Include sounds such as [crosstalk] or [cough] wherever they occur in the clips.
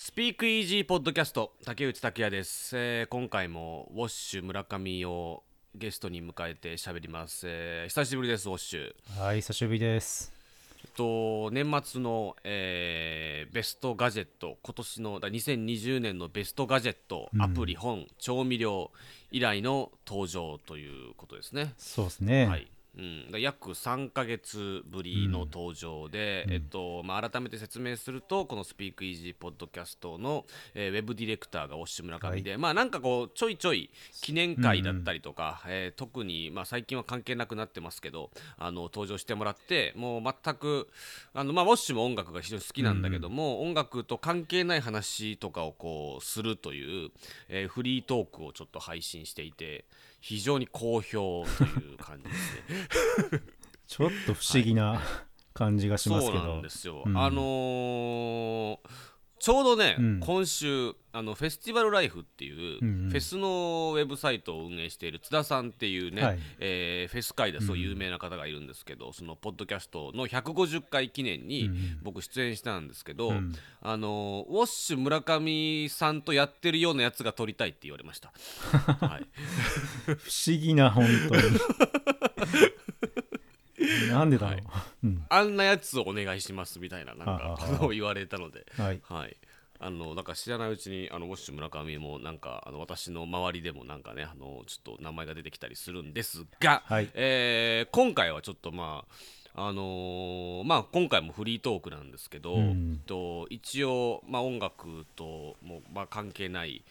スピークイージーポッドキャスト竹内拓也です、えー今回もウォッシュ村上をゲストに迎えて喋ります、えー久しぶりですウォッシュ。はい、久しぶりです。と年末の、えーベストガジェット今年のだ2020年のベストガジェット、アプリ本調味料以来の登場ということですね。そうですね。はいうん、だ約3ヶ月ぶりの登場で、えっとまあ、改めて説明するとこの「スピークイージーポッドキャストの」えーウェブディレクターが押し村上で、まあなんかこうちょいちょい記念会だったりとか、えー特に、まあ、最近は関係なくなってますけどあの登場してもらってもう全くあの、まあ、ウォッシュも音楽が非常に好きなんだけども、音楽と関係ない話とかをこうするという、えーフリートークをちょっと配信していて非常に好評という感じですね。[laughs] ちょっと不思議な感じがしますけどそうなんで。すよ、うんあのーちょうどね、うん。今週あのフェスティバルライフっていう、うんうん。フェスのウェブサイトを運営している津田さんっていうね、はい。えーフェス界でそう有名な方がいるんですけど、そのポッドキャストの150回記念にうん僕出演したんですけど、うん。あのーウォッシュ村上さんとやってるようなやつが撮りたいって言われました。[laughs] はい。不思議な、本当に。[laughs] [laughs] なんでだろう。うん。あんなやつをお願いしますみたいななんか言われたので、はい。はい。あのなんか知らないうちにあのウォッシュ村上もなんかあの私の周りでもなんかねあのちょっと名前が出てきたりするんですが、はい。えー今回はちょっとまああのーまあ今回もフリートークなんですけど、うん。と一応まあ音楽ともまあ関係ない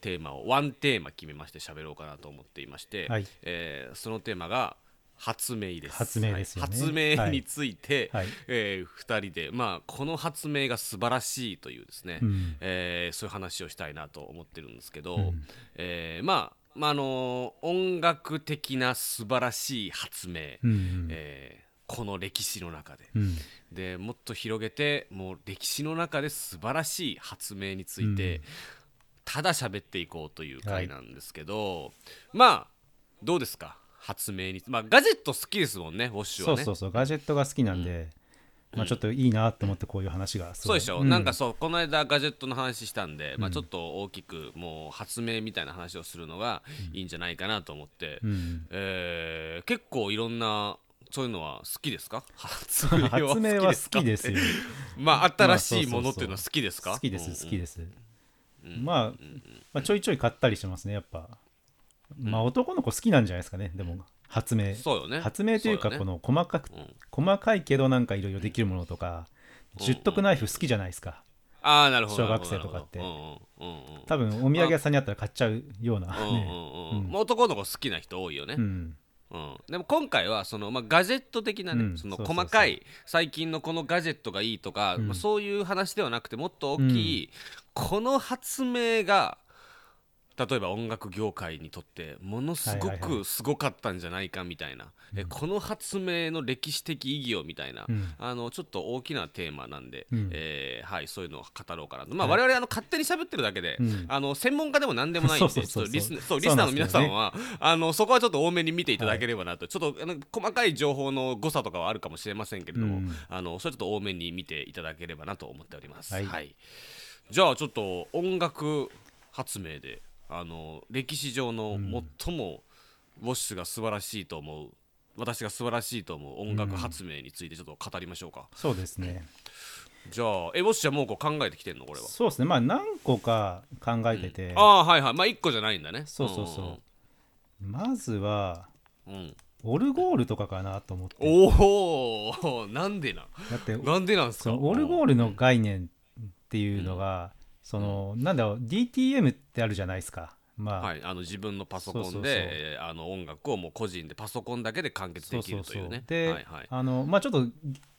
テーマをワンテーマ決めまして喋ろうかなと思っていまして、はい。えーそのテーマが発明です。発明ですよね。はい。発明について、はい。え2人で、まあ、この発明が素晴らしいというですね、うん。えーそういう話をしたいなと思ってるんですけど、うん。えーまあ、まああの音楽的な素晴らしい発明、うんえーこの歴史の中で。うん。でもっと広げてもう歴史の中で素晴らしい発明について、うん。ただ喋っていこうという回なんですけど、まあどうですか？発明に。まあガジェット好きですもんねウォッシュはね。そうそうそう、ガジェットが好きなんで、まあちょっといいなと思ってこういう話が。そうでしょ、んなんかそうこの間ガジェットの話したんで、まあ、ちょっと大きくもう発明みたいな話をするのがいいんじゃないかなと思って、うん。えー結構いろんなそういうのは好きですか？[laughs] 発明は好きですか？よ。[laughs] まあ新しいまあそうそうそうものっていうのは好きですか？好きです、うん。好きです。まあ、まあ、ちょいちょい買ったりしますね、やっぱ。まあ、男の子好きなんじゃないですかね、でも、発明。そうよね。発明というかそうよね。この細かく、うん。細かいけどなんかいろいろできるものとか、十徳ナイフ好きじゃないですか。ああなるほど小学生とかって。なるほどうんうんうんうん。多分お土産屋さんにあったら買っちゃうようなうんねうんうん。まあ男の子好きな人多いよね、うん。うん、でも今回はその、まあ、ガジェット的なね、そのうん。そうそうそう細かい最近のこのガジェットがいいとか、うんまあ、そう。いう話ではなくてもっと大きい、この発明が例えば音楽業界にとってものすごはいはいはくすごかったんじゃないかみたいな、えこの発明の歴史的意義をみたいな、うん。あのちょっと大きなテーマなんで、うん。えーはい、そういうのを語ろうかなと、まあ、はい我々あの勝手に喋ってるだけで、うん。あの専門家でも何でもないんでリスナーの皆さんはあのそこはちょっと多めに見ていただければなと、ちょっとあの細かい情報の誤差とかはあるかもしれませんけれども、うん。あのそれちょっと多めに見ていただければなと思っております。はい。じゃあちょっと音楽発明であの歴史上の最もウォッシュが素晴らしいと思う私が素晴らしいと思う音楽発明についてちょっと語りましょうか。そうですね。じゃあえウォッシュはもうこう考えてきてんのこれは？そうですね。まあ何個か考えてて、ああはいはい。まあ一個じゃないんだね。そうそうそう。まずはうん。うん。オルゴールとかかなと思って。おおなんでな？んだってなんでなんすか？オルゴールの概念っていうのが、そのなんだろう DTM ってあるじゃないですか。まあ、はい、あの自分のパソコンでそうそうそう。えーあの音楽をもう個人でパソコンだけで完結できるというね。で、はいはい。あのまあちょっと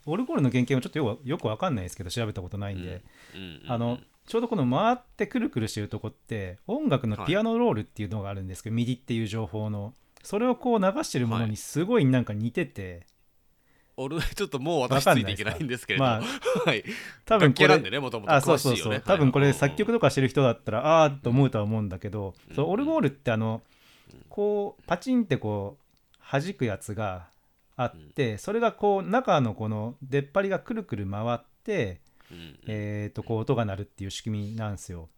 オルゴールの原型はちょっとよくよくわかんないですけど調べたことないんで、うんうんあのちょうどこの回ってくるくるしてるとこって音楽のピアノロールっていうのがあるんですけど、 MIDI っていう情報の。それをこう流してるものにすごいなんか似てて、オルちょっともう私ついていけないんですけれども、ま [laughs] はい、多分これなんでねもともとあそう詳しいよね。そうそう、多分これ作と曲とかしてる人だったらああーと思うとは思うんだけど、そうオルゴールってあのこうパチンってこう弾くやつがあって、それがこう中のこの出っ張りがくるくる回ってうん。えー、とこう音が鳴るっていう仕組みなんですよ。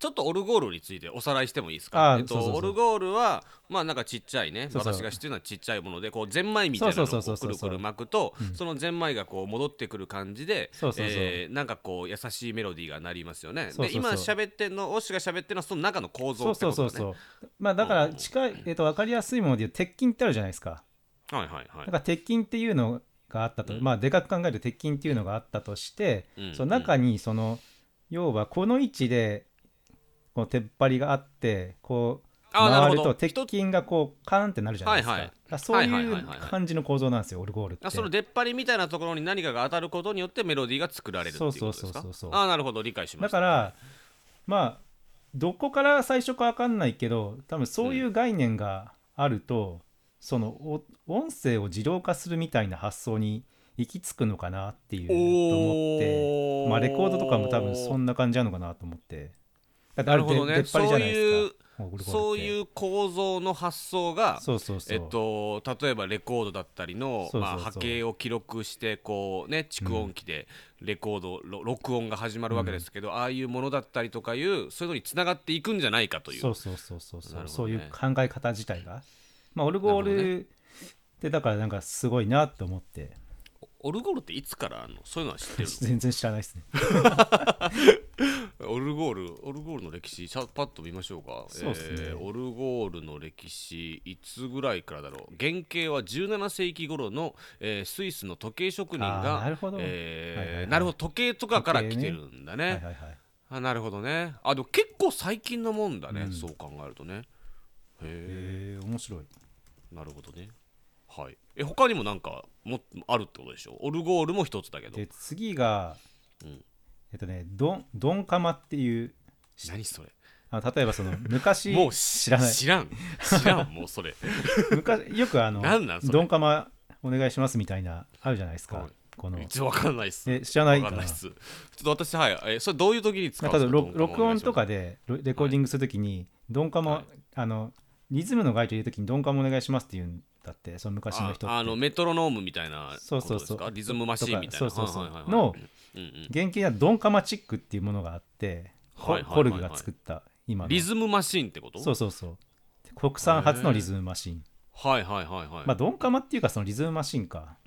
ちょっとオルゴールについておさらいしてもいいですか？えっとあーそうそうそう。オルゴールはまあなんかちっちゃいねそうそう。私が知ってるのはちっちゃいものでこうゼンマイみたいなのをくるくる巻くとうん。そのゼンマイがこう戻ってくる感じでそえーなんかこう優しいメロディーが鳴りますよね。そうそうそう。で今喋ってんのオッシュが喋ってるのはその中の構造そうってことそうそうそう。まあだから近い、えー、と分かりやすいもので言う鉄筋ってあるじゃないですか。はいはいはい。だから鉄筋っていうのがあったと、うん。まあでかく考えると鉄筋っていうのがあったとして、うん。その中にその要はこの位置でこう出っ張りがあってこう回ると鉄筋がこうカーンってなるじゃないですか,、はいはい。そうはいうはい感じの構造なんですよオルゴールって。あその出っ張りみたいなところに何かが当たることによってメロディーが作られるっていうことですか？そうそうそうそうあーなるほど理解しました。だからまあどこから最初か分かんないけど多分そういう概念があると、そのお音声を自動化するみたいな発想に行き着くのかなっていうと思って。おまあ、レコードとかも多分そんな感じなのかなと思って。だってあるほどね。出っ張りじゃないですか。そういう構造の発想がそうそうそう。えっと、例えばレコードだったりのまあ、波形を記録してこうね蓄音機でレコード、ろ録音が始まるわけですけど、ああいうものだったりとかいうそういうのにつながっていくんじゃないかという。そうそうそうそうそう、ね。そういう考え方自体が。まあ、オルゴールってだからなんかすごいなと思って、オルゴールっていつからあるの？そういうのは知ってる [laughs] 全然知らないですね。の [laughs] オルゴールオルゴールの歴史ちゃパッと見ましょうか。そうっすね。えーオルゴールの歴史いつぐらいからだろう？原型は17世紀頃の、えースイスの時計職人あがーなるほど。えーはいはいはい。なるほど時計とかから来てるんだね。はいはいはい。あなるほどね。あでも結構最近のもんだね、うん。そう考えるとね。へへえ面白い。えなるほどね。はい。え他にもなんかもあるってことでしょ？オルゴールも一つだけど。で次が、うん。えっとねドンドンカマっていう何それ？あ例えばその [laughs] 昔もう知らない。知らん。知らんもうそれ。[laughs] 昔よくあのなんなんドンカマお願いしますみたいなあるじゃないですか、はい。この。一応わかんないっす。え知らないか。なちょっと私はい。えそれどういう時に使う？んただですか録録音とかでレコーディングするときに、ドンカマ、はい。あのリズムのガイド入れるときにドンカマお願いしますって言うんだってその昔の人あのメトロノームみたいなそうそうそう。リズムマシーンみたいな。そうそうそう。の原型にはドンカマチックっていうものがあって、ホはいルグが作った今の。リズムマシーンってこと？そうそうそう。国産初のリズムマシン。はいはいはいはい、まあドンカマっていうかそのリズムマシンか。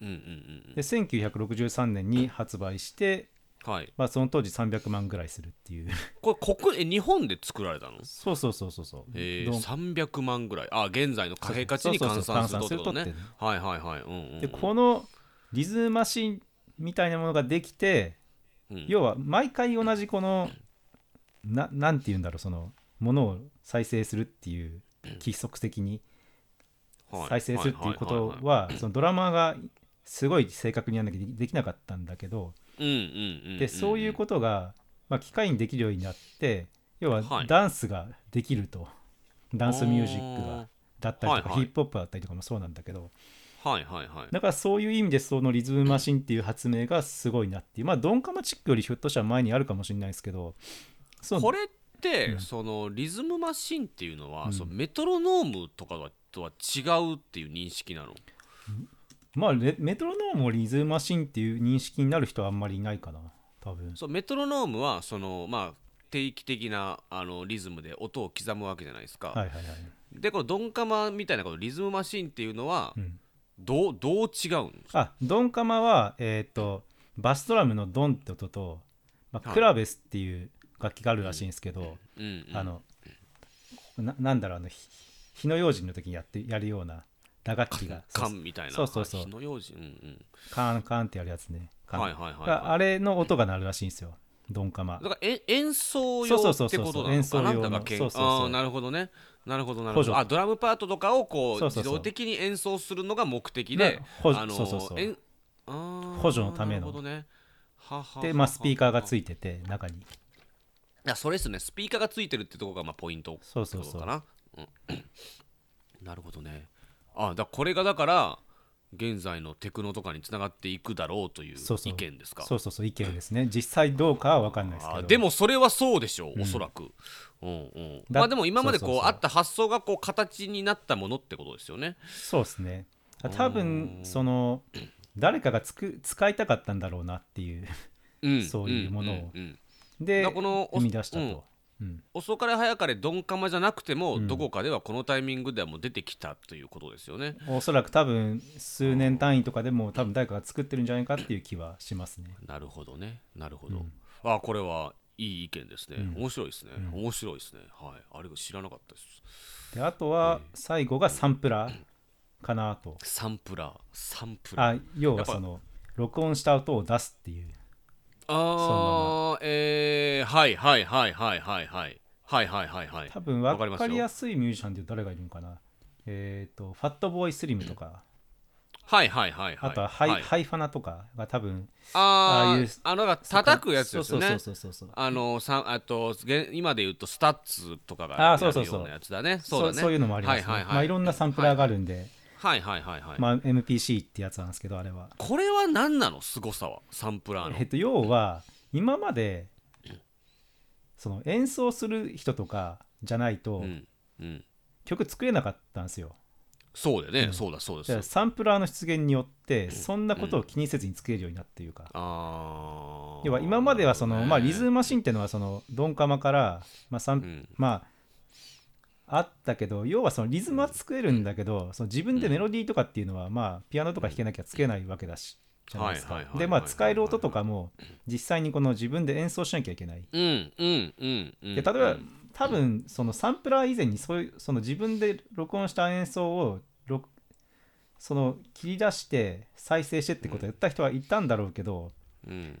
うんうんうんうん。で1963年に発売して、はい。まあ、その当時300万ぐらいするっていう。[laughs] これ国え日本で作られたの？そうそうそうそうそう。えー、ドン300万ぐらい。あ現在の貨幣価値に換算するとってことね。はいはいはい。うんうんうん。でこのリズムマシンみたいなものができてうん。要は毎回同じこのななんて言うんだろうそのものを再生するっていう規則的にはい。再生するっていうことはそのドラマーがすごい正確にやんなきゃでできなかったんだけどうんうんうんうんでそういうことが、まあ、機械にできるようになって要ははい。ダンスができると、ダンスミュージックがだったりとか、はいはい。ヒップホップだったりとかもそうなんだけど。はいはいはい。だからそういう意味でそのリズムマシンっていう発明がすごいなっていう。まあドンカマチックよりひょっとしたら前にあるかもしれないですけどこれって、うん。そのリズムマシンっていうのは、うん。そのメトロノームとかとは違うっていう認識なの？まあレメトロノームをリズムマシンっていう認識になる人はあんまりいないかな多分。そうメトロノームはそのまあ定期的なあのリズムで音を刻むわけじゃないですか、はいはいはい、でこのドンカマみたいなこのリズムマシンっていうのはうん、どうどう違うんですか？あドンカマはえっ、とバスドラムのドンって音と、まあ、はい。クラベスっていう楽器があるらしいんですけど、うん。うんあのななんだろうあのひ火の用心の時にやってやるような打楽器が。そう缶みたいな。そうそうそう。火の用心。うんうん。カーンカーンってやるやつね。はいはいはいはい。があれの音が鳴るらしいんですよ。ドンカマ。だからえ演奏用そうそうそうそうってことなの。演奏用のそうそうそう。なるほどね。なるほどなるほど。あドラムパートとかをこう自動的に演奏するのが目的でね補助。そうそうそう補助のための。なるほどね。はははで、まあ、スピーカーがついいてて中に。やそれですね。スピーカーがついてるってところがまあポイントそうそうそう。うん。[coughs] なるほどねあだこれがだから現在のテクノとかにつながっていくだろうという意見ですか？そうそうそう意見ですね。実際どうかは分かんないですけど。あでもそれはそうでしょう、うん。おそらく、うんうん、だまあでも今までこうあった発想がこう形になったものってことですよね。そうですね。多分うん。その誰かがつく使いたかったんだろうなっていう。うん。[laughs] そういうものを。んうんうんでこのお生み出したうん。と。うん。遅かれ早かれドンカマじゃなくても、うん。どこかではこのタイミングではもう出てきたということですよね。おそらく多分数年単位とかでも多分誰かが作ってるんじゃないかっていう気はしますね。なるほどね。なるほど、うん。あこれはいい意見ですね、うん。面白いですね、うん。面白いですね。はい。あれが知らなかったです。であとは最後がサンプラーかなと。サンプラー。サンプラー。あ要はその録音した音を出すっていう。あーえー、はいはいはいはいはいはいはい。はいはいはい多分わかりますよ分かりやすいミュージシャンで誰がいるのかな。えっ、と、 Fatboy Slim とか、はいはいはいはい。あとはハイ,、はい。ハイファナとかが多分、あああいうーあのが叩くやつですよね。そうそうそうそうそう。あのさあとげ今で言うと STUTS とかがあやるーそうそうそう。ようなやつだね。そうだねそういうのもありますね。はいはいはい。まあ、いろんなサンプラーがあるんで、はいはいはいはい、まあ、MPC ってやつなんですけど、あれは。これは何なの？凄さは。サンプラーの。えっと、要は今までその演奏する人とかじゃないとうんうん。曲作れなかったんですよ。そうだよね、うん。そうだそうですサンプラーの出現によってそんなことを気にせずに作れるようになっていうか。要は今まではその、ね。まあ、リズムマシンっていうのはそのドンカマから、まあまああったけど要はそのリズムは作れるんだけどその自分でメロディーとかっていうのはまあピアノとか弾けなきゃつけないわけだしじゃないですか。でまあ使える音とかも実際にこの自分で演奏しなきゃいけない。うんうんうんうん。で例えば多分そのサンプラー以前にそういうその自分で録音した演奏を録その切り出して再生してってことをやった人はいたんだろうけど、うん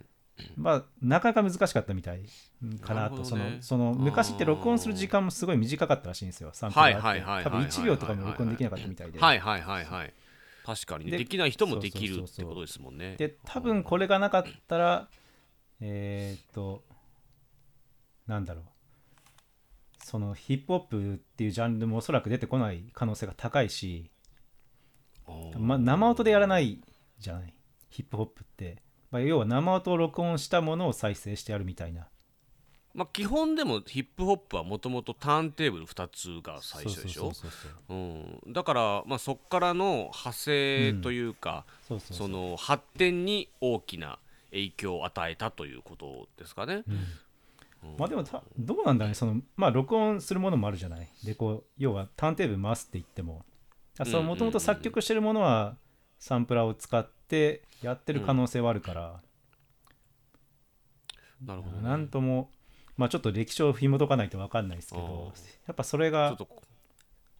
まあなかなか難しかったみたいかななるほどね。とそのその昔って録音する時間もすごい短かったらしいんですよ。サンプラーってはいはいはいはい。多分1秒とかも録音できなかったみたいで。はいはいはいはい確かにね。でできない人もできるってことですもんね。で多分これがなかったらえーっとなんだろう。そのヒップホップっていうジャンルもおそらく出てこない可能性が高いし、ま、生音でやらないじゃない。ヒップホップって、まあ、要は生音を録音したものを再生してやるみたいな。まあ基本でもヒップホップはもともとターンテーブル2つが最初でしょ？だからまあそこからの派生というか発展に大きな影響を与えたということですかね。うん。まあでもたどうなんだろうね。そのまあ録音するものもあるじゃない？でこう要はターンテーブル回すって言っても。もともと作曲してるものはサンプラーを使ってやってる可能性はあるから、なるほどね。なんともまあちょっと歴史を紐解かないと分かんないですけどあやっぱそれが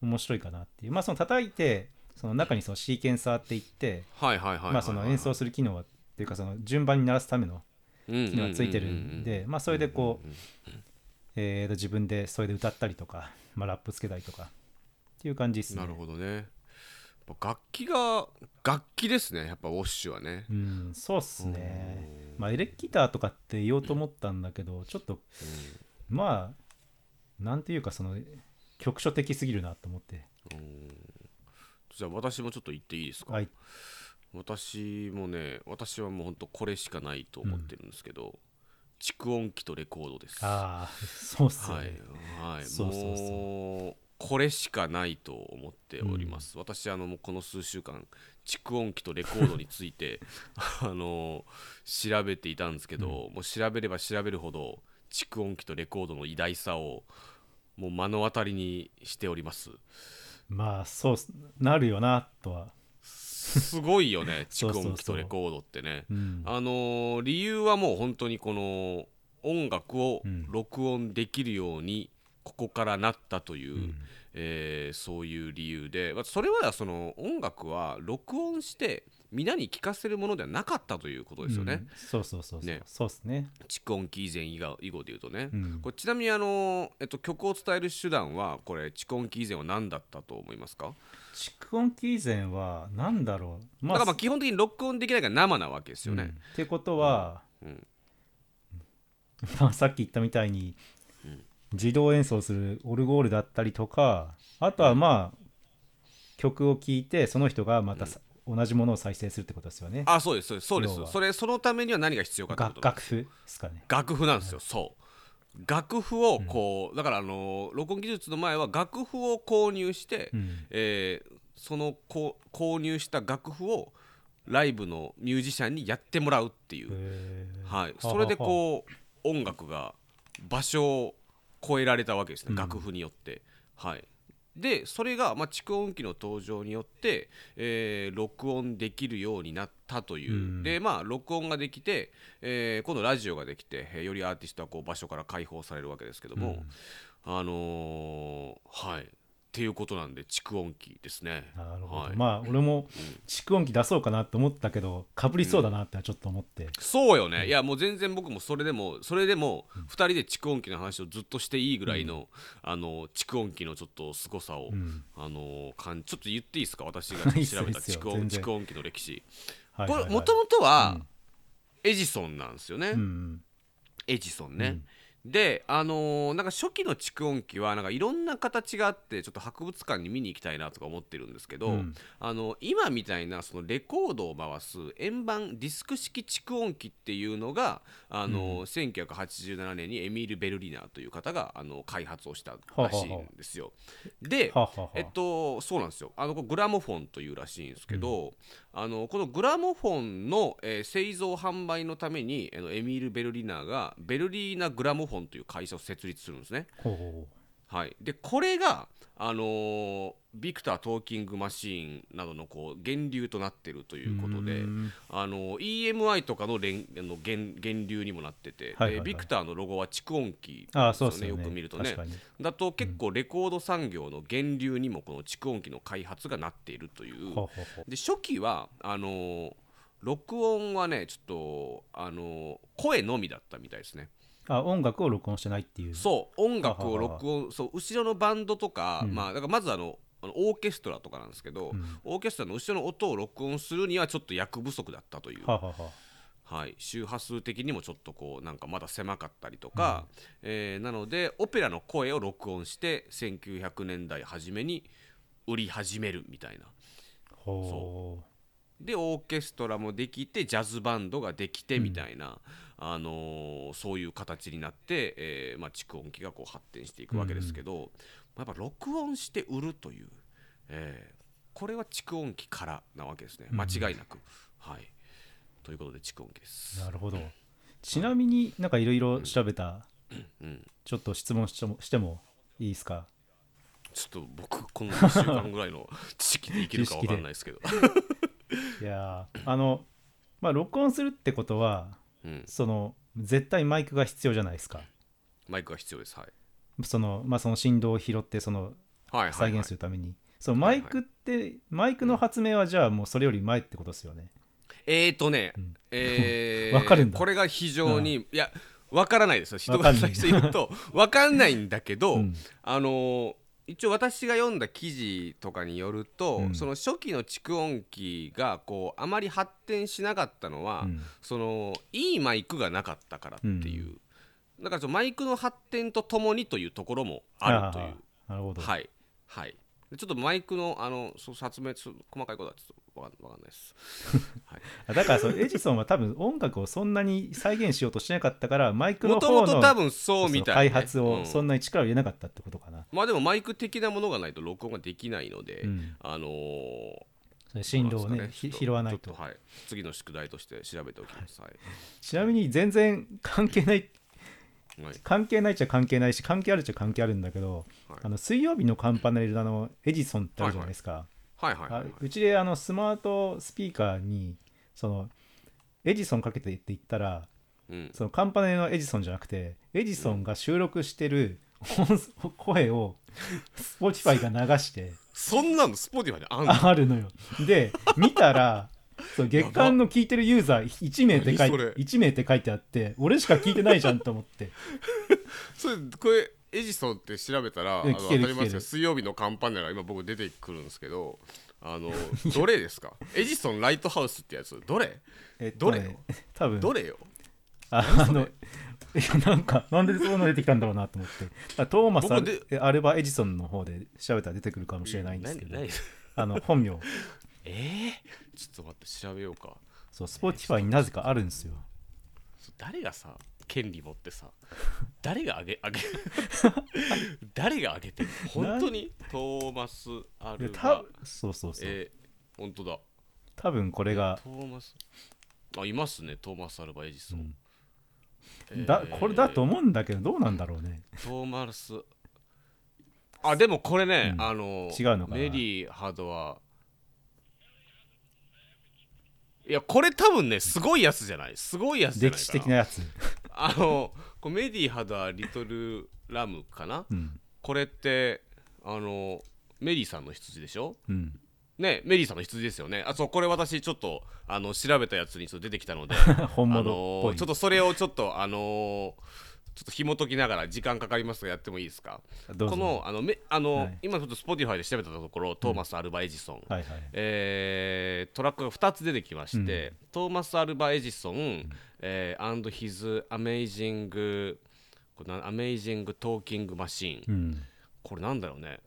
面白いかなっていう。まあその叩いてその中にそのシーケンサーって言ってはいはいはいはいはい。まあその演奏する機能はっていうかその順番に鳴らすための機機能がついてるんでまあそれでこうえーと自分でそれで歌ったりとか、まあ、ラップつけたりとかっていう感じですね。なるほどね楽器が楽器ですね。やっぱウォッシュはね。うん、そうっすね。まあエレキギターとかって言おうと思ったんだけど、ちょっとまあなんていうかその局所的すぎるなと思って。じゃあ私もちょっと言っていいですか、はい。私もね私はもうほんとこれしかないと思ってるんですけど、蓄音機とレコードです。ああ、そうっすよはい。ね。、はい、そうそうそう。もうこれしかないと思っております、私あのもうこの数週間蓄音機とレコードについて [laughs] あの調べていたんですけど、もう調べれば調べるほど蓄音機とレコードの偉大さをもう目の当たりにしております。まあそうなるよなとは。すごいよね [laughs] 蓄音機とレコードってね。うん。あのー理由はもう本当にこの音楽をうん。録音できるようにここからなったという、うん。えーそういう理由でまあそれはその音楽は録音して皆に聴かせるものではなかったということですよね、うん。そうそうそうそう。ね。そうっすね。蓄音機以前以後以後で言うとね、うん。これちなみにあの、えっと、曲を伝える手段はこれ蓄音機以前は何だったと思いますか、蓄音機以前はなんだろう？だからまあ基本的に録音できないから生なわけですようんね、ってことは、うんまあさっき言ったみたいに、自動演奏するオルゴールだったりとかあとはまあ、曲を聴いてその人がまたさ、同じものを再生するってことですよね。あそうですそうですそうです。それそのためには何が必要かってこと。楽楽譜ですかね。楽譜なんですよ、そう。楽譜をこう、だからあの録音技術の前は楽譜を購入して、うん。えーそのこう購入した楽譜をライブのミュージシャンにやってもらうっていう、はい、それでこう音楽が場所を超えられたわけですね、うん。楽譜によって。はい、でそれが、まあ、蓄音機の登場によって、えー録音できるようになったという、うん。でまあ録音ができて、えー今度ラジオができて、えーよりアーティストはこう場所から解放されるわけですけども、あのーはいっていうことなんで蓄音機ですね。なるほど、はい。まあ俺も蓄音機出そうかなと思ったけどかぶりそうだなってちょっと思って、そうよね、いやもう全然僕もそれでもそれでも2人で蓄音機の話をずっとしていいぐらいの、あの蓄音機のちょっと凄さを、うん。あのかんちょっと言っていいですか？私が [laughs] 調べた蓄音蓄音機の歴史、はいはいはい。これもともとはエジソンなんですよね、うんうん。エジソンね、であのーなんか初期の蓄音機はなんかいろんな形があってちょっと博物館に見に行きたいなとか思ってるんですけど、うん。あの今みたいなそのレコードを回す円盤ディスク式蓄音機っていうのがあの、1987年にエミール・ベルリナーという方があの開発をしたらしいんですよ。で、はあはあは。あえっと、そうなんですよ。あのグラモフォンというらしいんですけど、あのこのグラモフォンの、えー製造販売のためにあのエミール・ベルリナーがベルリーナ・グラモフォンという会社を設立するんですね。はい、でこれが、あのービクタートーキングマシーンなどのこう源流となってるとういうことで、ん。あの EMI とかの連あの源源流にもなってて、はいはいはい。でビクターのロゴは蓄音機ですよねよく見るとね。だと結構レコード産業の源流にもこの蓄音機の開発がなっているという、ほうほうほう。で初期はあのー録音はねちょっとあのー声のみだったみたいですねあ音楽を録音してないっていう。そう音楽を録音そう後ろのバンドとか、うん。まあだからまずあのあのオーケストラとかなんですけど、うん。オーケストラの後ろの音を録音するにはちょっと役不足だったという、はあはあは。あはい、周波数的にもちょっとこうなんかまだ狭かったりとか、えーなのでオペラの声を録音して1900年代初めに売り始めるみたいな。ほでオーケストラもできてジャズバンドができてみたいな、あのーそういう形になって、えーまあ、蓄音機がこう発展していくわけですけど、やっぱ録音して売るという、えーこれは蓄音機からなわけですね。間違いなく。はい。ということで蓄音機です。うなるほど。ちなみになんかいろいろ調べたうん、ちょっと質問してもしてもいいですか？ちょっと僕この1週間ぐらいの [laughs] 知識でいけるか分かんないですけど、いやーあのまあ録音するってことはうん、その絶対マイクが必要じゃないですか。マイクが必要です。はい。そのまあその振動を拾ってそのはいはい、はい、再現するために、そのマイクって、マイクの発明はじゃあもうそれより前ってことですよね。えーとね、ん。えー [laughs] わかるんだ。これが非常に、いやわからないですよ。人がわかんない人言うとわかんないんだけど、うん。あのー一応私が読んだ記事とかによると、うん。その初期の蓄音機がこうあまり発展しなかったのは、うん。そのいいマイクがなかったからっていう、だからそのマイクの発展とともにというところもあるという。なるほど、はい。はい。でちょっとマイクのあのそう説明細かいことはちょっとわかんわかんないです。[laughs] はい。あだからそのエジソンは多分音楽をそんなに再現しようとしなかったからマイクのもと方のもと多分そうみたい、ね、開発うん。をそんなに力を入れなかったってことかな、まあでもマイク的なものがないと録音ができないので、うん。あのー動をねひなんですかちょっ拾わないと。はい、次の宿題として調べておきます。はい。ちなみに全然関係ないはい。関係ないっちゃ関係ないし関係あるっちゃ関係あるんだけど、はい。あの水曜日のカンパネルのあのエジソンってあるじゃないですか、はいはいはいあうちであのスマートスピーカーにそのエジソンかけてって言ったらうん、そのカンパネルのエジソンじゃなくてエジソンが収録してる [laughs] 音声を Spotify が流してそんなのSpotify であるのよ。で見たらそう月間の聞いてるユーザー1名って書いて何それ。1名って書いてあって俺しか聞いてないじゃんと思って。[laughs] それこれエジソンって調べたら当たります水曜日のカンパネラが今僕出てくるんですけどあの [laughs] どれですか？ Edison Lighthouse ってやつ？どれ？えっとどれね [laughs] 多分。どれよ？ああのなんかなんでそういうの出てきたんだろうなと思って。あトーマスア僕でルえアルバ・エジソンの方で調べたら出てくるかもしれないんですけど。あの本名えー、ちょっと待って調べようか。そう Spotify になぜかあるんですよ。誰がさ権利持ってさ誰があげあげ [laughs] 誰があげてる本当に？トーマス・アでルバ。たそうそうそう、えー、本当だ。多分これが、トーマス。あいますねトーマス・アルバ・エジソン、うん。えーだこれだと思うんだけどどうなんだろうね。トーマス。あでもこれね、うん。あの違うのかな？メリー・ハドはいやこれ多分ねすごいやつじゃない？すごいやつじゃない歴史的なやつ、[laughs] あのこれメディ・ハドはリトル・ラムかな？うん。これってあのメリーさんの羊でしょ？うん、ねメリーさんの羊ですよね。あそうこれ私ちょっとあの調べたやつにちょっと出てきたので [laughs] 本あ物っぽい、のちょっとそれをちょっとあのちょっと紐解きながら時間かかりますがやってもいいですか？どうぞ。このあのめあの、はい。今ちょっと Spotify で調べたところトーマス・アルバ・エジソン、はいはい。えートラックが2つ出てきまして、トーマス・アルバ・エジソン、えー、and his amazing これな amazing talking machine、うん。これなんだろうね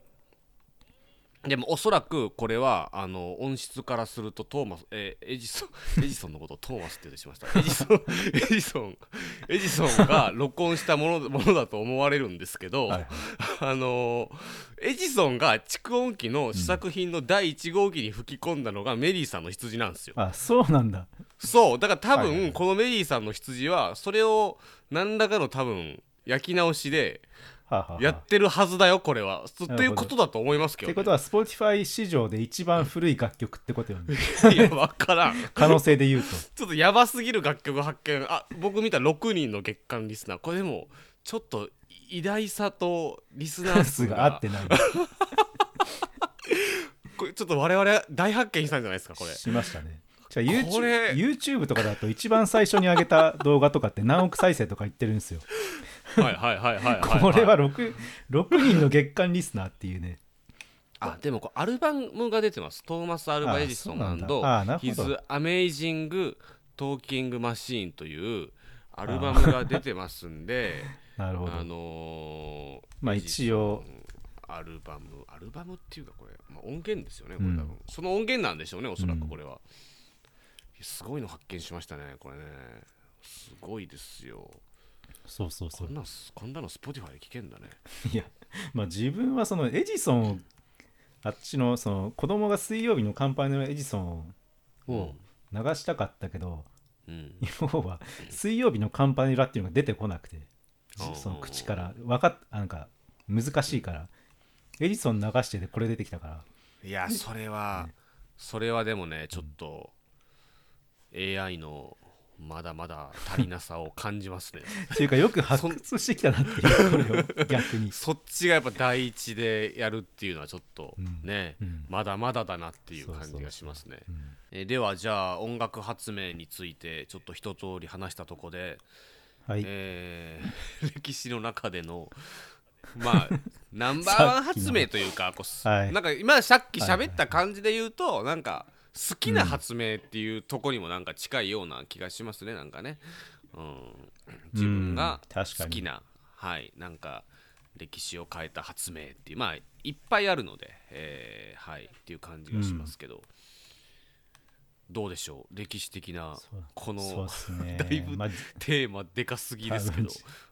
でもおそらくこれはあの音質からするとトーマス、えーエジソン [laughs] エジソンのことをトーマスって言ってしました。[laughs] エジソンエジソンエジソンが録音したもの [laughs] ものだと思われるんですけど、はいあのエジソンが蓄音機の試作品の第1号機に吹き込んだのがメリーさんの羊なんですよ。あそうなんだ。そうだから多分このメリーさんの羊はそれを何らかの多分焼き直しでやってるはずだよこれは。っていうことだと思いますけど、ね。ってことは Spotify 史上で一番古い楽曲ってことよね。いや分からん。可能性で言うと。ちょっとやばすぎる楽曲発見。あ僕見た6人の月間リスナー。これでもちょっと偉大さとリスナー数数が合がってない。[laughs] これちょっと我々大発見したんじゃないですかこれ。しましたね。じゃあこれ。YouTube, YouTube とかだと一番最初に上げた動画とかって何億再生とか言ってるんですよはいはいはいはいはい、はい、これは 6, 6人の月間リスナーっていうね。あでもこうアルバムが出てます。トーマス・アルバ・エジソン His Amazing Talking Machine というアルバムが出てますんで [laughs] なるほど。あのーまあ一応。アルバムアルバムっていうかこれ、まあ、音源ですよねこれうん。多分、その音源なんでしょうねおそらくこれは、すごいの発見しましたねこれね。すごいですよそうそうそう。こんなこんなの Spotify で聞けんだね。[laughs] いやまあ自分はそのエジソンをあっちのその子供が水曜日のカンパネのエジソンを流したかったけど、うん。要は水曜日のカンパネラっていうのが出てこなくてうんその口から。わかっなんか難しいからエジソン流しててこれ出てきたから。いやそれは、それはでもねちょっと AI のまだまだ足りなさを感じますね。[laughs] っていうかよく発掘してきたなっていうこれを [laughs] 逆に。そっちがやっぱ第一でやるっていうのはちょっとうんね、うん。まだまだだなっていう感じがしますね。うんえーではじゃあ音楽発明についてちょっと一通り話したとこで、はい、えー [laughs] 歴史の中でのまあナンバーワン発明というかこう、はい。なんか今さっき喋った感じで言うと、なんか好きな発明っていうとこにもなんか近いような気がしますねなんかね、うん、自分が好きな、はいなんか歴史を変えた発明っていうまあいっぱいあるので、えーはいっていう感じがしますけど、どうでしょう？歴史的なこの [laughs] だいぶまあテーマでかすぎですけど。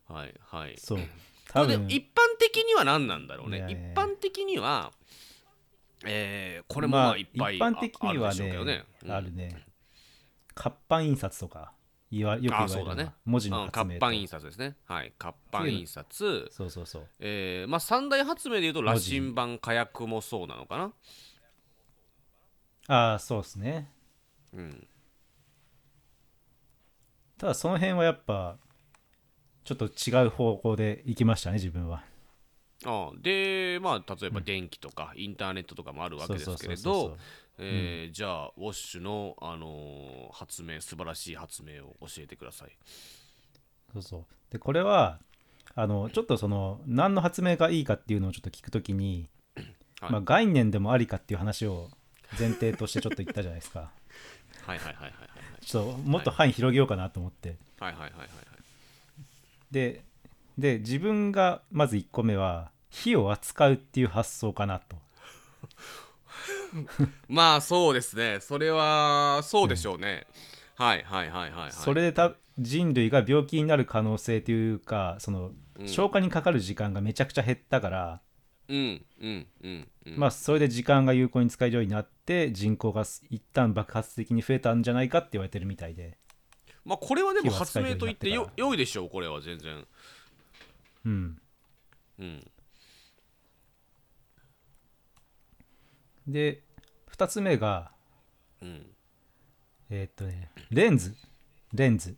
多はいはい。そう。こ多分。一般的には何なんだろうね。一般的にはえーこれもままああいっぱい一般的にはねね。うん。あるね。活版印刷とか言わよく言われるね。文字のうん発明と活版印刷ですね。はい活版印刷。そうそうそう。えーまあ三大発明でいうと羅針盤火薬もそうなのかな。ああそうですね。うん。ただその辺はやっぱちょっと違う方向で行きましたね自分はああでまあ例えば電気とかインターネットとかもあるわけですけれどえーじゃあウォッシュの、あのー発明素晴らしい発明を教えてください。そうそう。でこれはあのちょっとその何の発明がいいかっていうのをちょっと聞くときに、はい。まあ、概念でもありかっていう話を前提としてちょっと言ったじゃないですか。[laughs] はいはいはいはいちょっともっと範囲広げようかなと思って、はいはいはいはいはい。でで自分がまず1個目は火を扱うっていう発想かなと。[laughs] まあそうですね。それはそうでしょうね、はいはいはいはいはい。それでた人類が病気になる可能性というかそのうん。消化にかかる時間がめちゃくちゃ減ったから、うんうんうんうん。まあそれで時間が有効に使えるようになっって人口が一旦爆発的に増えたんじゃないかって言われてるみたいで。まあこれはでも発明と言ってよ良いでしょうこれは全然。うん。うんで2つ目がうん。えーっとねレンズ。レンズ。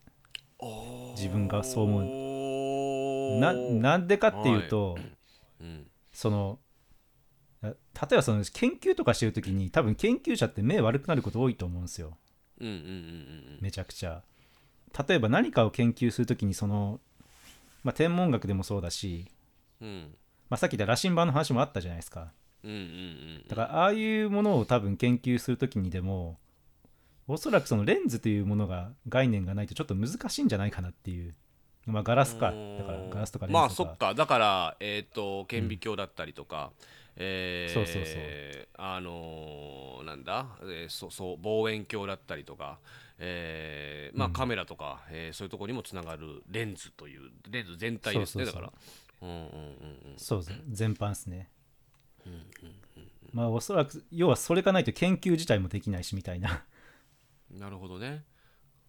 自分がそう思思ななんでかっていうと、うん。そのあ例えばその研究とかしてる時に多分研究者って目悪くなること多いと思うんですよ。うんうんうんうんめちゃくちゃ。例えば何かを研究する時にその、まあ、天文学でもそうだし、うんうん。まあ、さっき言った羅針盤の話もあったじゃないですかうんうんうんだからああいうものを多分研究する時にでもおそらくそのレンズというものが概念がないとちょっと難しいんじゃないかなっていう。まあガラスか。だからガラスとかレンズとか。まあそっか。だからえっ、と顕微鏡だったりとか、えーそうそうそう。あのーなんだ、えーそそう望遠鏡だったりとか、えーまあうん。カメラとか、えーそういうところにもつながるレンズというレンズ全体ですねだから。うんうんうんうん。そうです全般ですねまあおそらく要はそれがないと研究自体もできないしみたいな。なるほどね。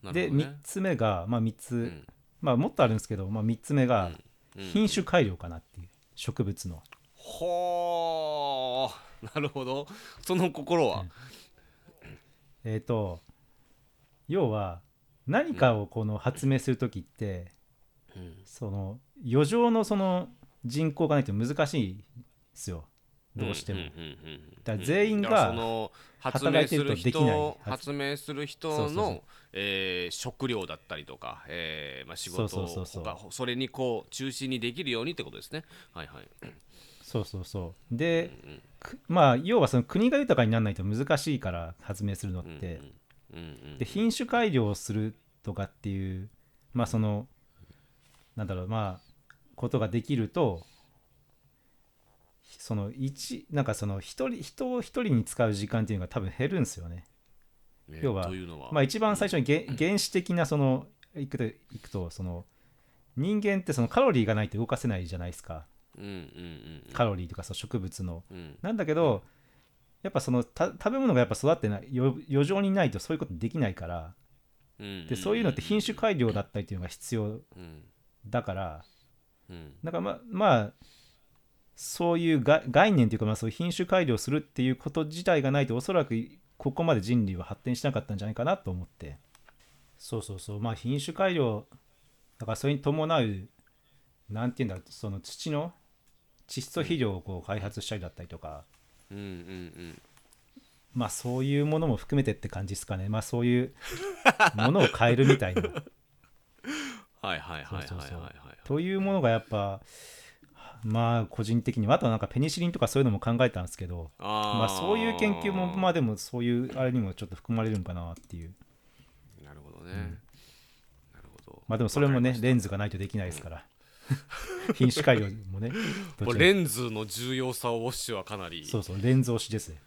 どね。3つ目がまあ3つ、うん。まあもっとあるんですけど、まあ、3つ目がうん。品種改良かなっていう植物の。ほー。なるほど。その心は、えっ、と要は何かをこの発明する時って、うん。その余剰のその人口がないと難しいですよどうしても、んんうんうんだ全員が働いてるとできない人発明する人の食料だったりとか、えーまあ、仕事そうそうそう他それにこう中心にできるようにってことですね。はいはい。そうそうそう。で、うんくまあ要はその国が豊かにならないと難しいから発明するのっうんて、うんうんで品種改良をするとかっていうまあそのなんだろうまあことができるとその一なんかその一人人を一人に使う時間っていうのが多分減るんですよね。ね要はというのは。まあ一番最初にげ原始的なそのいくといくとその人間ってそのカロリーがないと動かせないじゃないですか。うんうんうんカロリーとかその植物の。うん。なんだけどやっぱそのた食べ物がやっぱ育ってないよ余剰にないとそういうことできないから。うんでそういうのって品種改良だったりっていうのが必要うん。だから。うん。なんかまあまあそういうが概念というかまあそういう品種改良するっていうこと自体がないとおそらくここまで人類は発展しなかったんじゃないかなと思って。そうそうそう。まあ品種改良だからそれに伴うなんていうんだろうその土の窒素肥料をこう開発したりだったりとか。うんうんうん。まあそういうものも含めてって感じですかね。まあそういうものを変えるみたいな。[laughs] はいはいはいはいはいというものがやっぱまあ個人的にはあとはなんかペニシリンとかそういうのも考えたんですけどまあそういう研究もまあでもそういうあれにもちょっと含まれるんかなっていう。なるほどね、なるほど。まあでもそれもねレンズがないとできないですから。品種改良もねレンズの重要さをウォッシュはかなり。そうそうレンズ推しです。ね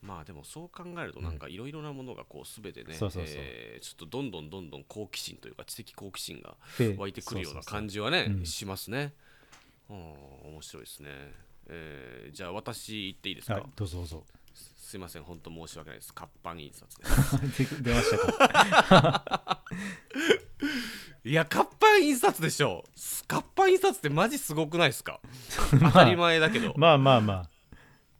まあでもそう考えるとなんかいろいろなものがこう全てね、そうそうそう。えーちょっとどんどんどんどん好奇心というか知的好奇心がで湧いてくるような感じはねうん。しますね。うん面白いですね。えーじゃあ私言っていいですか、はいどうぞどうぞ。すいません本当申し訳ないです。活版印刷です。で [laughs] 出ましたか？[laughs] いや活版印刷でしょ。活版印刷ってマジすごくないですか？当たり前だけど、[laughs] まあまあまあ。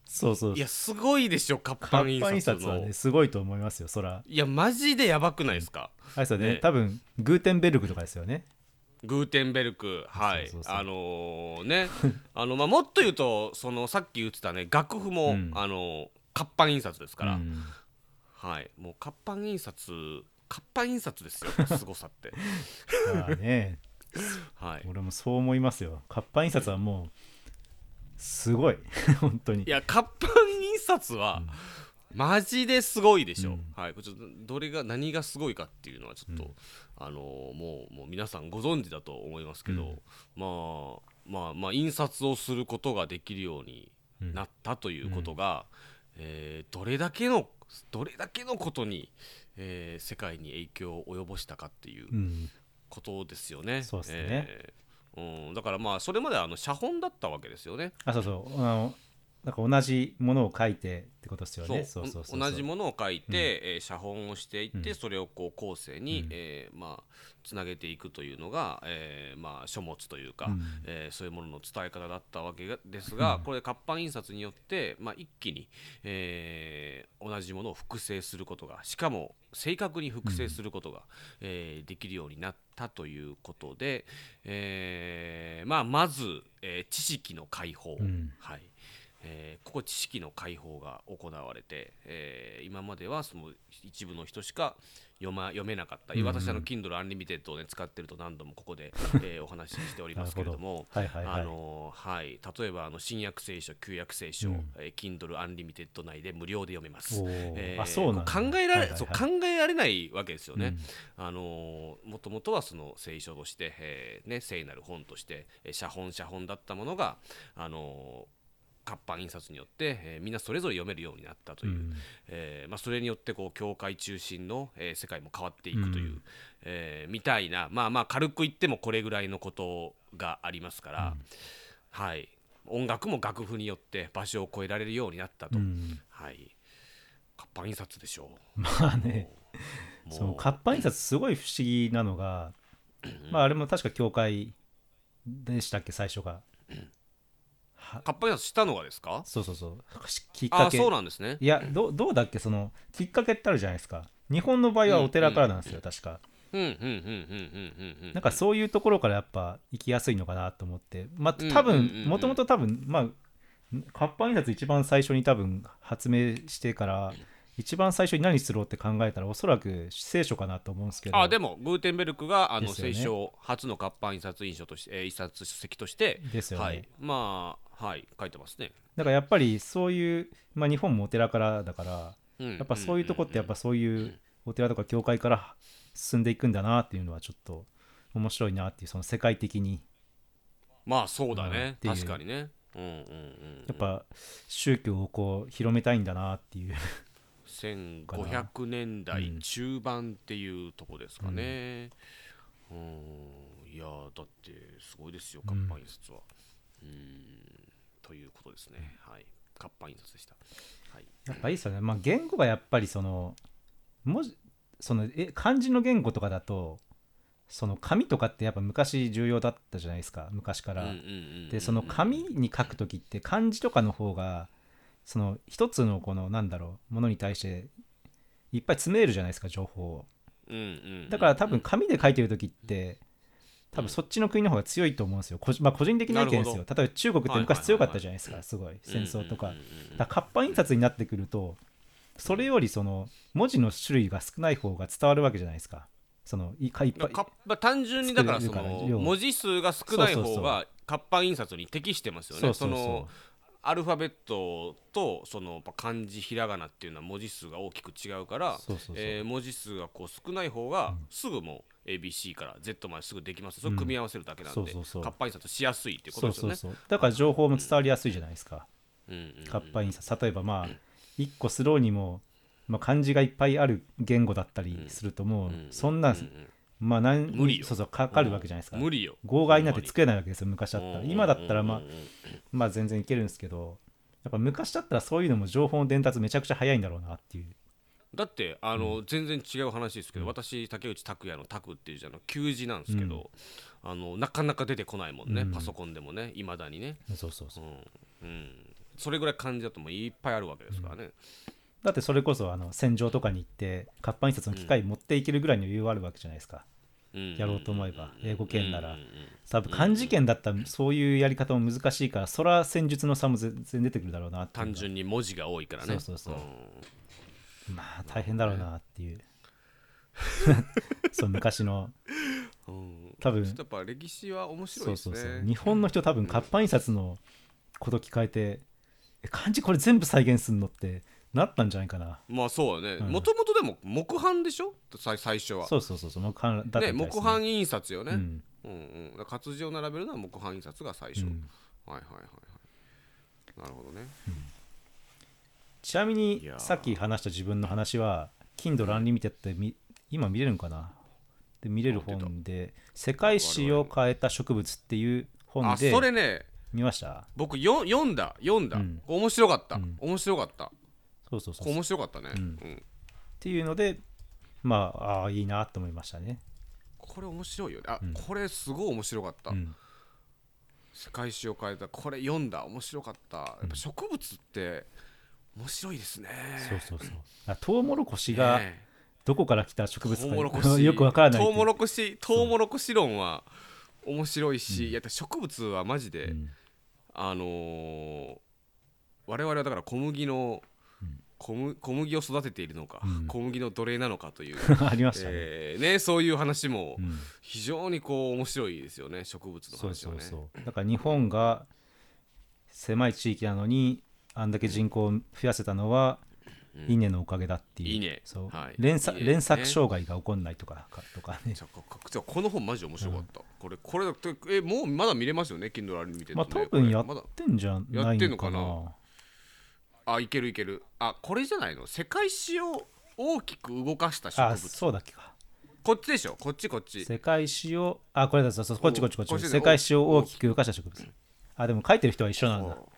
そうそう。いやすごいでしょ活活版印版印刷はねすごいと思いますよそら。いやマジでやばくないですか？あれですよねね。多分グーテンベルグとかですよねグーテンベルクはい。あのーね。[laughs] あの、まあ、もっと言うとそのさっき言ってたね楽譜も、うん。あのー活版印刷ですから、うん。はい。もう活版印刷活版印刷ですよ [laughs] すごさって。まあね。[laughs] はい。俺もそう思いますよ。活版印刷はもうすごい。本当に。いや活版印刷は、マジですごいでしょ、うん。はい。これちょっとどれが何がすごいかっていうのはちょっと、うん。あのーもうもう皆さんご存知だと思いますけど、まあまあまあ印刷をすることができるようにうんなったということが、えーどれだけのどれだけのことに、えー世界に影響を及ぼしたかっていううん。ことですよね。そうっすね。えー。うん、だからまあそれまではあの写本だったわけですよね。あそうそう。あのなんか同じものを書いてってことですよね。そう。そうそう同じものを書いて、えー写本をしていって、それをこう後世に、えーまあ、つなげていくというのが、えーまあ、書物というか、うん。えーそういうものの伝え方だったわけがですが、これ活版印刷によって、まあ、一気に、えー同じものを複製することがしかも正確に複製することが、えーできるようになったということで、えーまあ、まず、えー知識の解放、ん。はいえーここ知識の解放が行われて、えー今まではその一部の人しか読,、ま、読めなかった、私あの Kindle Unlimited を、ね、使ってると何度もここで、[laughs] えーお話ししておりますけれどもあのーはい、例えばあの新約聖書旧約聖書、えー Kindle Unlimited 内で無料で読めます。えーあそう考えられ、はいはいはい。そう考えられないわけですよね。あのーもともとはその聖書として、えーね、聖なる本として、えー写本写本だったものが、あのー活版印刷によって、えーみんなそれぞれ読めるようになったという、うん。えーまあ、それによってこう教会中心の、えー世界も変わっていくという、えーみたいなまあまあ軽く言ってもこれぐらいのことがありますから、はい、音楽も楽譜によって場所を超えられるようになったと、うん。はい、活版印刷でしょまあね。う。その活版印刷すごい不思議なのが、まああれも確か教会でしたっけ？最初が、は活版印刷したのがですか？そうそうそう。しきっああかけ。そうなんですね。いやどうどうだっけ？そのきっかけってあるじゃないですか。日本の場合はお寺からなんですよ、確か。うんうんうんうんうんうんうんなんかそういうところからやっぱ行きやすいのかなと思って。まあうん。多分もともと多分まあ活版印刷一番最初に多分発明してから一番最初に何すろうって考えたらおそらく聖書かなと思うんですけど。あでもグーテンベルクがあの聖書初の活版印刷印書として、えー印刷書籍としてですよね。はい。まあはい書いてますね。だからやっぱりそういう、まあ、日本もお寺からだからややっぱそういうとこってやっぱそういうお寺とか教会から進んでいくんだなっていうのはちょっと面白いなっていうその世界的に。まあそうだね。確かにね。うんうんうん。やっぱ宗教をこう広めたいんだなっていう1500年代中盤っていうとこですかね。うん。いやだってすごいですよ活版印刷は。うん。ということですね。はい。活版印刷でした。はい。やっぱいいですよね。まあ言語がやっぱりその文字そのえ漢字の言語とかだとその紙とかってやっぱ昔重要だったじゃないですか。昔から、うんうんうんうん。でその紙に書く時って漢字とかの方がその一つのこのなんだろうものに対していっぱい詰めるじゃないですか情報を。うんうんうんだから多分紙で書いてる時って多分そっちの国の方が強いと思うんですよ、こじまあ、個人的な意見ですよ。例えば中国って昔強かったじゃないですかすごい戦争とか。うんうんうんうん。だから活版印刷になってくるとそれよりその文字の種類が少ない方が伝わるわけじゃないですか。そのいかいっぱいかまあ、単純にだからその文字数が少ない方が活版印刷に適してますよね。そうそうそう。のアルファベットとその漢字ひらがなっていうのは文字数が大きく違うから文字数がこう少ない方がすぐもう ABC から Z まですぐできますそれ組み合わせるだけなんで、活版印刷しやすいっていうことですよね。だから情報も伝わりやすいじゃないですか、うんうんうん。活版印刷。例えばまあ一個スローにも、まあ、漢字がいっぱいある言語だったりするともうそんな、まあ何無理よ。そうそうかかるわけじゃないですか、無理よ。号外なんて作れないわけですよ昔だったら。うん今だったらまあまあ全然いけるんですけどやっぱ昔だったらそういうのも情報の伝達めちゃくちゃ早いんだろうなっていう。だってあの、全然違う話ですけど、私竹内拓也の拓っていう字あの旧字なんですけど、あのなかなか出てこないもんね、うん。パソコンでもねいまだにね、そうそうそう。うん。うん、それぐらい漢字だともういっぱいあるわけですからね、だってそれこそあの戦場とかに行って活版印刷の機械持っていけるぐらいの余裕はあるわけじゃないですか、うん。やろうと思えば。英語圏なら。うん。多分漢字圏だったらそういうやり方も難しいからそら戦術の差も全然出てくるだろうなっ単純に文字が多いからね。そうそうそう。んまあ大変だろうなっていう。[laughs] そう昔の。うん。多分。やっぱ歴史は面白いですね。そうそうそう。日本の人多分活版印刷のこと聞かれてえ漢字これ全部再現すんのってなったんじゃないかな。まあそうだね。うん。もともとでも木版でしょ？最最初は。そうそうそうそう木版だねいです木版印刷よね、うん。うんうん、活字を並べるのは木版印刷が最初、うん。はいはいはいはい。なるほどね。ちなみにさっき話した自分の話は Kindle Unlimited ってみ今見れるんかな？で見れる本で「世界史を変えた植物」っていう本あでそれね。見ました？僕よ読んだ読んだ、うん。面白かった、うん。面白かったそうそうそう。面白かったね、うん。うん。ていうのでまあああいいなと思いましたね。これ面白いよね。あ、うん。これすごい面白かった、うん。世界史を変えた。これ読んだ。面白かった。やっぱ植物って面白いですね。そうそうそう。あトウモロコシがねどこから来た植物トウモロコかシ [laughs] よくわからないトウモロロコシトウモロコシ論は面白いし、うん。いや植物はマジで、あのー我々はだから小麦のうん小麦を育てているのか、うん。小麦の奴隷なのかという、[laughs] ありましたね、えーね、そういう話もうん。非常にこう面白いですよね植物のそう話はね。そうそうだから日本が狭い地域なのにあんだけ人口を増やせたのはうん。稲のおかげだっていう、稲。そう。はい。連鎖稲ね。連作障害が起こんないとかかとかね。この本マジ面白かった、これこれえもうまだ見れますよね Kindle 見てるとまあね多分やってんじゃないやってんのかなのかなあいけるいける。あこれじゃないの？世界史を大きく動かした植あ物そうだっけか。こっちでしょ？こっちこっち。世界史をあこれだそう。そうこっちこっち。こっち世界史を大きく動かした植物。あでも書いてる人は一緒なんだ。こ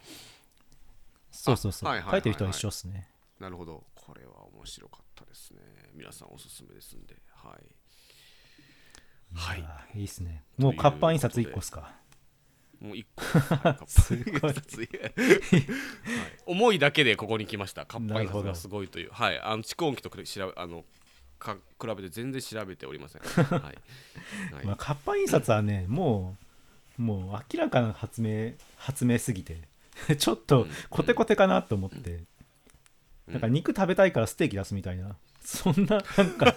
そうそうそう、書いてる人は一緒っすね。うなるほど。これは面白かったですね。皆さんおすすめですんで。はい。はい。あいいっすね。もう活版印刷1個っすかもう一個。[laughs] すごい。[laughs] はい。重いだけでここに来ました。活版印刷がすごいという。はい。あの蓄音機と比べ調べあのか比べて全然調べておりません。[laughs] はい、はい。まあ、活版印刷はねもうもう明らかな発明発明すぎてちょっとコテコテかなと思って、うん。なんか肉食べたいからステーキ出すみたいなそんななんか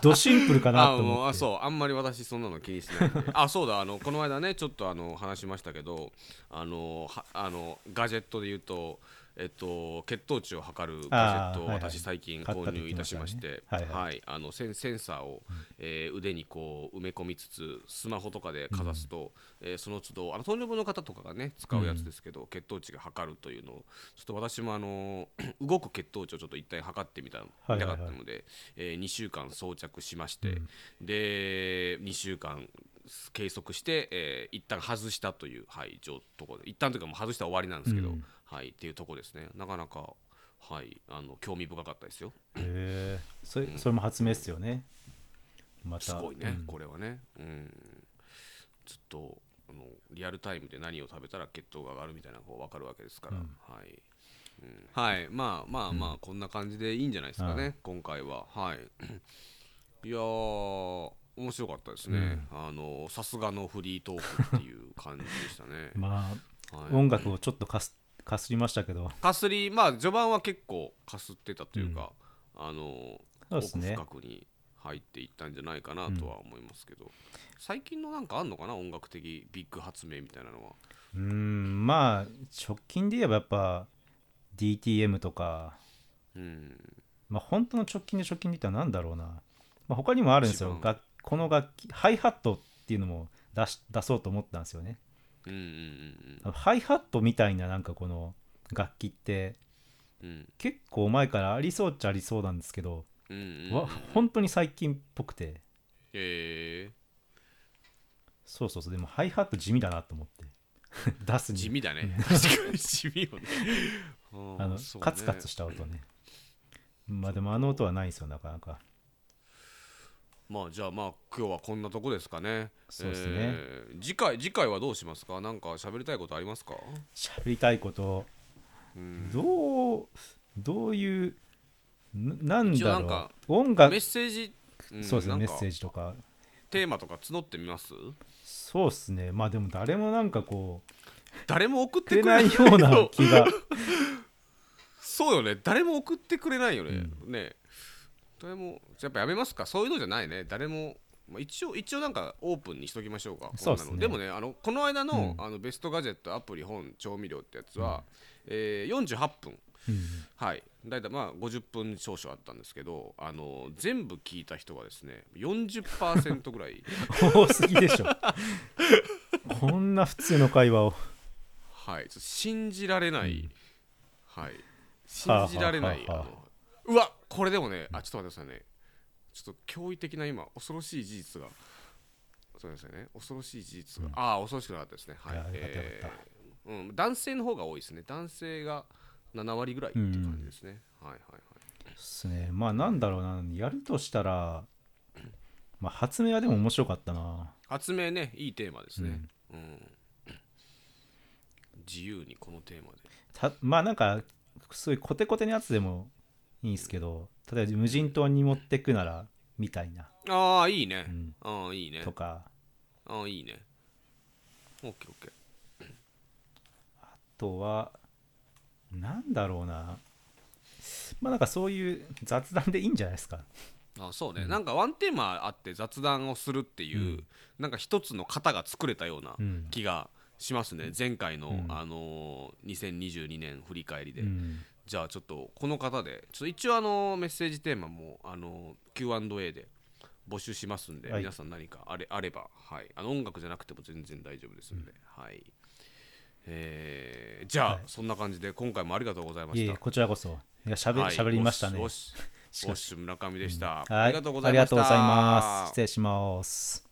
ドシンプルかなあもうと思って。あそうあんまり私そんなの気にしないんで。あそうだあのこの間ねちょっとあの話しましたけどあのはあのガジェットで言うとえっと血糖値を測るガジェットを私最近購入いたしましてセンセンサーを、えー腕にこう埋め込みつつスマホとかでかざすと、えーその都度あの糖尿病の方とかがね使うやつですけど、血糖値が測るというのをちょっと私もあの [clears throat] 動く血糖値をちょっと一体測ってみたい見はいはい。たかったので、え2週間装着しまして、で2週間計測して、えー一旦外したという、はい、状ところで一旦というかもう外したら終わりなんですけど、うんはい、っていうところですね。なかなか、はい、あの興味深かったですよ。へえそれそれも発明っすよね。また。すごいね、うん。これはね、うん、ずっとあのリアルタイムで何を食べたら血糖が上がるみたいなのが分かるわけですから、うん。はい、うん。はい、まあまあまあ、こんな感じでいいんじゃないですかね、今回は。はい。いやー面白かったですね、あのさすがのフリートークっていう感じでしたね、[laughs] まあはい、音楽をちょっとかすかすりましたけど。かすりまあ序盤は結構かすってたというか、あのそうですね。奥深くに入っていったんじゃないかなとは思いますけど、最近のなんかあんのかな？音楽的ビッグ発明みたいなのは。うーんまあ直近で言えばやっぱ DTM とか。うん。まあ本当の直近で直近で言ったらなんだろうな、まあ、他にもあるんですよ。この楽器ハイハットっていうのも出し出そうと思ったんですよねうんうんあのハイハットみたいななんかこの楽器ってうん。うん結構前からありそうっちゃありそうなんですけど、うんうんうんわ本当に最近っぽくて。えそうそうそうでもハイハット地味だなと思って。[laughs] 出す地味だね。確かに地味よね。うんあのね。カツカツした音ね。まあでもあの音はないんですよなかなかまあじゃあまあ今日はこんなとこですかね。そうですね。えー次回次回はどうしますか？なんか喋りたいことありますか？喋りたいこと。うん。どうどういうななんだろう。音楽。メッセージ、んそうですねメッセージとか。テーマとか募ってみます？そうですね。まあでも誰もなんかこう誰も送ってくれないよ。うな気が。[laughs] そうよね。誰も送ってくれないよね、うね誰もやっぱやめますか？そういうのじゃないね。誰もまあ一応一応なんかオープンにしときましょうか。そうっすね。でもねあのこの間の,、うん。あのベストガジェットアプリ本調味料ってやつは、えー48分。うんはい。だいたいまあ50分少々あったんですけどあの全部聞いた人がですね40%ぐらい。[laughs] 多すぎでしょ。こんな普通の会話を。はい、信じられない、うん。はい、はあ信じられない、うわこれでもね、あちょっと待ってくださいね、ちょっと驚異的な今、恐ろしい事実が。そうですよね。恐ろしい事実が、ああ恐ろしくなかったですね。はい。えーうん、男性の方が多いですね。男性が7割ぐらいっていう感じですね、はいはいはい。ですね。まあなんだろうな。やるとしたら、まあ、発明はでも面白かったな。発明ねいいテーマですね、うん。自由にこのテーマで。たまあなんかそういうコテコテのやつでもいいんですけど例えば無人島に持ってくならみたいな。ああいいね、ん。ああいいね。とか。ああいいね。オッケーオッケー。あとはなんだろうな。まあなんかそういう雑談でいいんじゃないですか。あそうね、なんかワンテーマあって雑談をするっていう、うん。なんか一つの型が作れたようなうん。気がしますね、前回の、うん。あのー2022年振り返りで、うんじゃあちょっとこの方でちょっと一応あのメッセージテーマもあの Q&A で募集しますんで、はい。皆さん何かあれあれば、はい、あの音楽じゃなくても全然大丈夫ですんで、はい。えーじゃあ、はい。そんな感じで今回もありがとうございまいえいえした。こちらこそ。いやしゃべ、はい。りましたね。ウォッシュウォッシュウォッシュ村上でした、はい。ありがとうございました。ありがとうございます。失礼します